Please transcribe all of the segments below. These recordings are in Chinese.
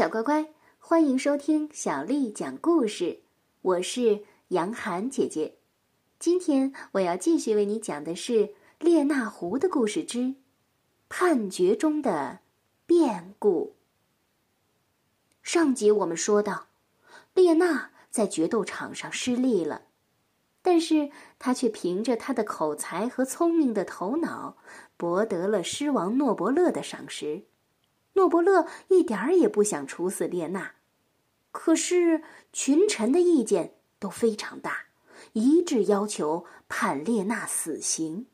小乖乖，欢迎收听小丽讲故事，我是杨涵姐姐。今天我要继续为你讲的是列那狐的故事之判决中的变故。上集我们说到，列那在决斗场上失利了，但是他却凭着他的口才和聪明的头脑，博得了狮王诺伯勒的赏识。诺伯勒一点儿也不想处死列娜，可是群臣的意见都非常大，一致要求判列娜死刑。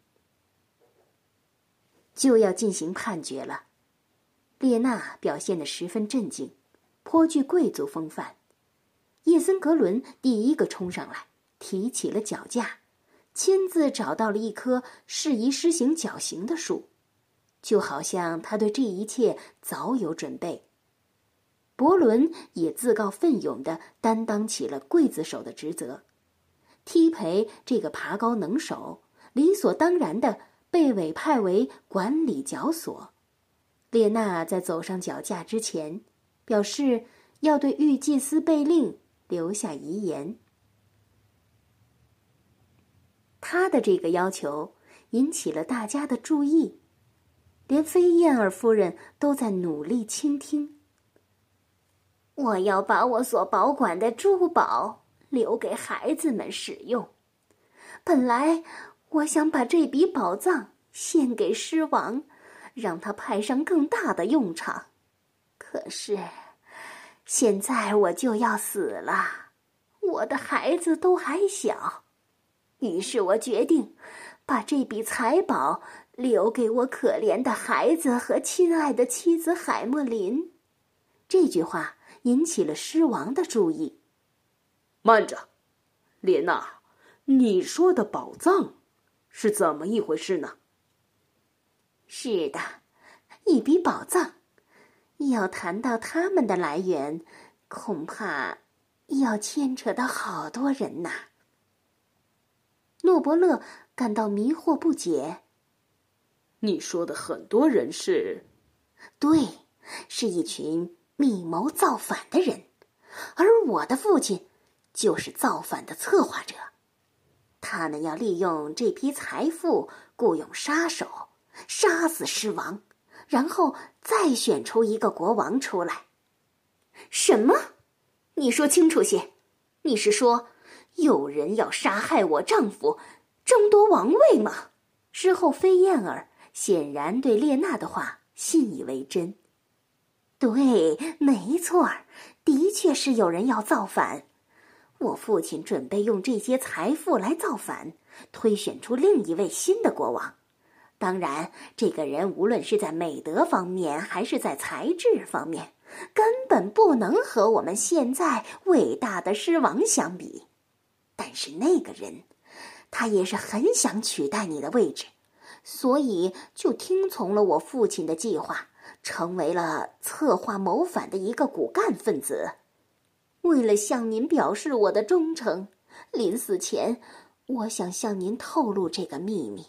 就要进行判决了，列娜表现得十分镇静，颇具贵族风范。叶森格伦第一个冲上来，提起了绞架，亲自找到了一棵适宜施行绞刑的树。就好像他对这一切早有准备。伯伦也自告奋勇地担当起了刽子手的职责，梯培这个爬高能手理所当然地被委派为管理绞索。列娜在走上绞架之前，表示要对御祭司贝令留下遗言。他的这个要求引起了大家的注意。连飞燕儿夫人都在努力倾听。我要把我所保管的珠宝留给孩子们使用。本来我想把这笔宝藏献给狮王，让他派上更大的用场。可是，现在我就要死了，我的孩子都还小，于是我决定把这笔财宝。留给我可怜的孩子和亲爱的妻子海默林，这句话引起了狮王的注意。慢着，列娜，你说的宝藏是怎么一回事呢？是的，一笔宝藏，要谈到他们的来源，恐怕要牵扯到好多人呐。诺伯勒感到迷惑不解。你说的很多人是，对，是一群密谋造反的人，而我的父亲就是造反的策划者。他们要利用这批财富雇佣杀手，杀死狮王，然后再选出一个国王出来。什么？你说清楚些！你是说有人要杀害我丈夫，争夺王位吗？之后，飞燕儿。显然对列娜的话信以为真。对，没错儿，的确是有人要造反。我父亲准备用这些财富来造反，推选出另一位新的国王。当然，这个人无论是在美德方面还是在才智方面，根本不能和我们现在伟大的狮王相比。但是那个人，他也是很想取代你的位置。所以就听从了我父亲的计划，成为了策划谋反的一个骨干分子。为了向您表示我的忠诚，临死前，我想向您透露这个秘密，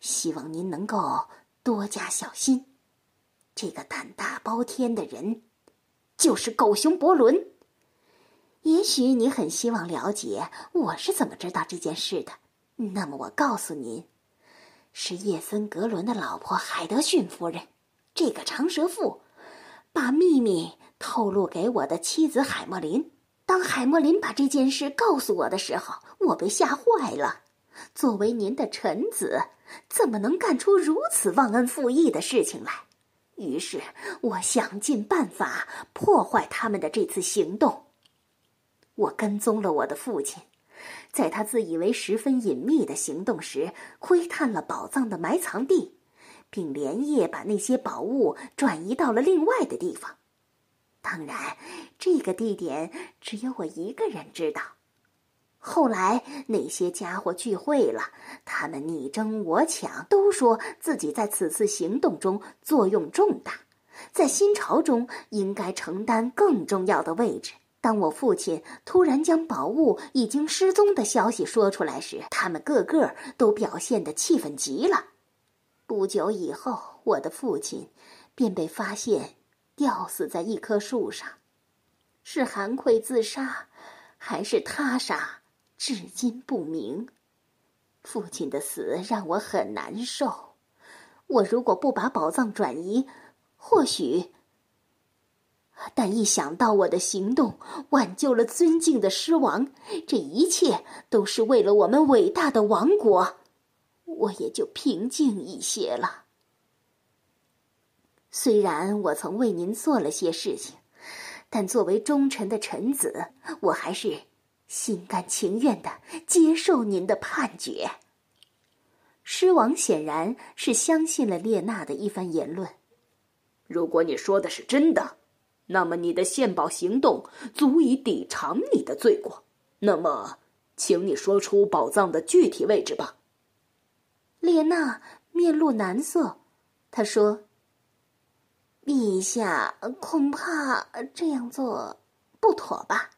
希望您能够多加小心。这个胆大包天的人，就是狗熊伯伦。也许你很希望了解我是怎么知道这件事的，那么我告诉您。是叶森格伦的老婆海德逊夫人，这个长舌妇，把秘密透露给我的妻子海默林。当海默林把这件事告诉我的时候，我被吓坏了。作为您的臣子，怎么能干出如此忘恩负义的事情来？于是我想尽办法破坏他们的这次行动。我跟踪了我的父亲。在他自以为十分隐秘的行动时，窥探了宝藏的埋藏地，并连夜把那些宝物转移到了另外的地方。当然，这个地点只有我一个人知道。后来那些家伙聚会了，他们你争我抢，都说自己在此次行动中作用重大，在新朝中应该承担更重要的位置。当我父亲突然将宝物已经失踪的消息说出来时，他们个个都表现得气愤极了。不久以后，我的父亲便被发现吊死在一棵树上，是韩愧自杀，还是他杀，至今不明。父亲的死让我很难受。我如果不把宝藏转移，或许……但一想到我的行动挽救了尊敬的狮王，这一切都是为了我们伟大的王国，我也就平静一些了。虽然我曾为您做了些事情，但作为忠臣的臣子，我还是心甘情愿的接受您的判决。狮王显然是相信了列娜的一番言论。如果你说的是真的，那么你的献宝行动足以抵偿你的罪过。那么，请你说出宝藏的具体位置吧。列娜面露难色，她说。陛下恐怕这样做不妥吧？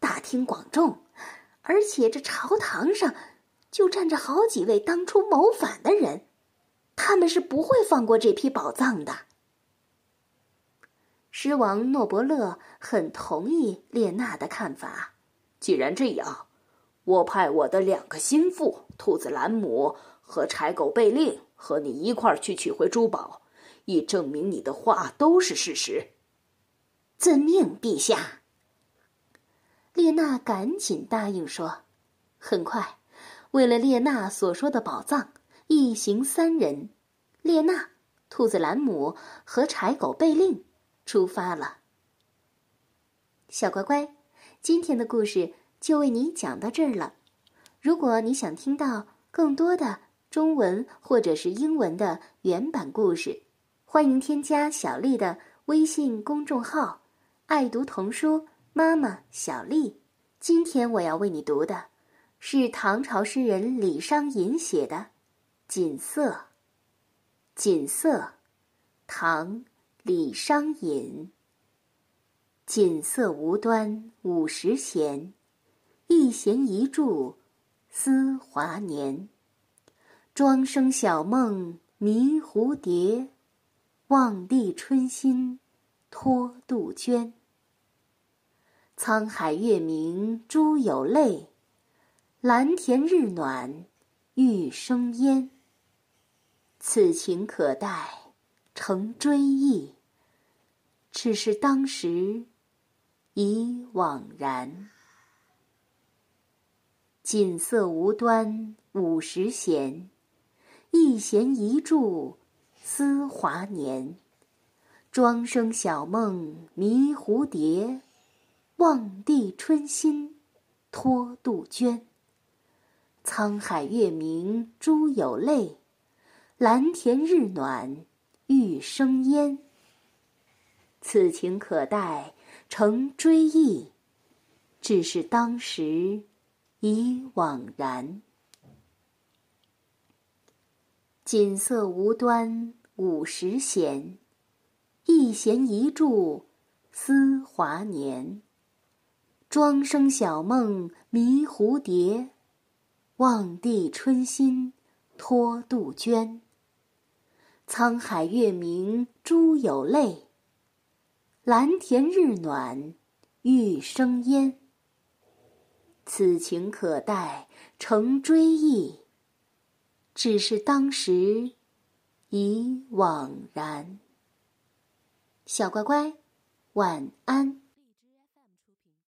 大庭广众，而且这朝堂上就站着好几位当初谋反的人，他们是不会放过这批宝藏的。狮王诺伯勒很同意列娜的看法。既然这样，我派我的两个心腹兔子兰姆和柴狗贝令和你一块儿去取回珠宝。以证明你的话都是事实。遵命，陛下。列娜赶紧答应说。很快，为了列娜所说的宝藏，一行三人——列娜、兔子兰姆和柴狗贝令——出发了。小乖乖，今天的故事就为你讲到这儿了。如果你想听到更多的中文或者是英文的原版故事，欢迎添加小丽的微信公众号“爱读童书妈妈小丽”。今天我要为你读的，是唐朝诗人李商隐写的《锦瑟》。《锦瑟》，唐·李商隐。锦瑟无端五十弦，一弦一柱思华年。庄生晓梦迷蝴蝶。望帝春心，托杜鹃。沧海月明珠有泪，蓝田日暖玉生烟。此情可待成追忆，只是当时已惘然。锦瑟无端五十弦，一弦一柱。思华年，庄生晓梦迷蝴蝶，望帝春心托杜鹃。沧海月明珠有泪，蓝田日暖欲生烟。此情可待成追忆，只是当时已惘然。锦瑟无端五十弦，一弦一柱思华年。庄生晓梦迷蝴蝶，望帝春心托杜鹃。沧海月明珠有泪，蓝田日暖玉生烟。此情可待成追忆。只是当时已惘然。小乖乖，晚安。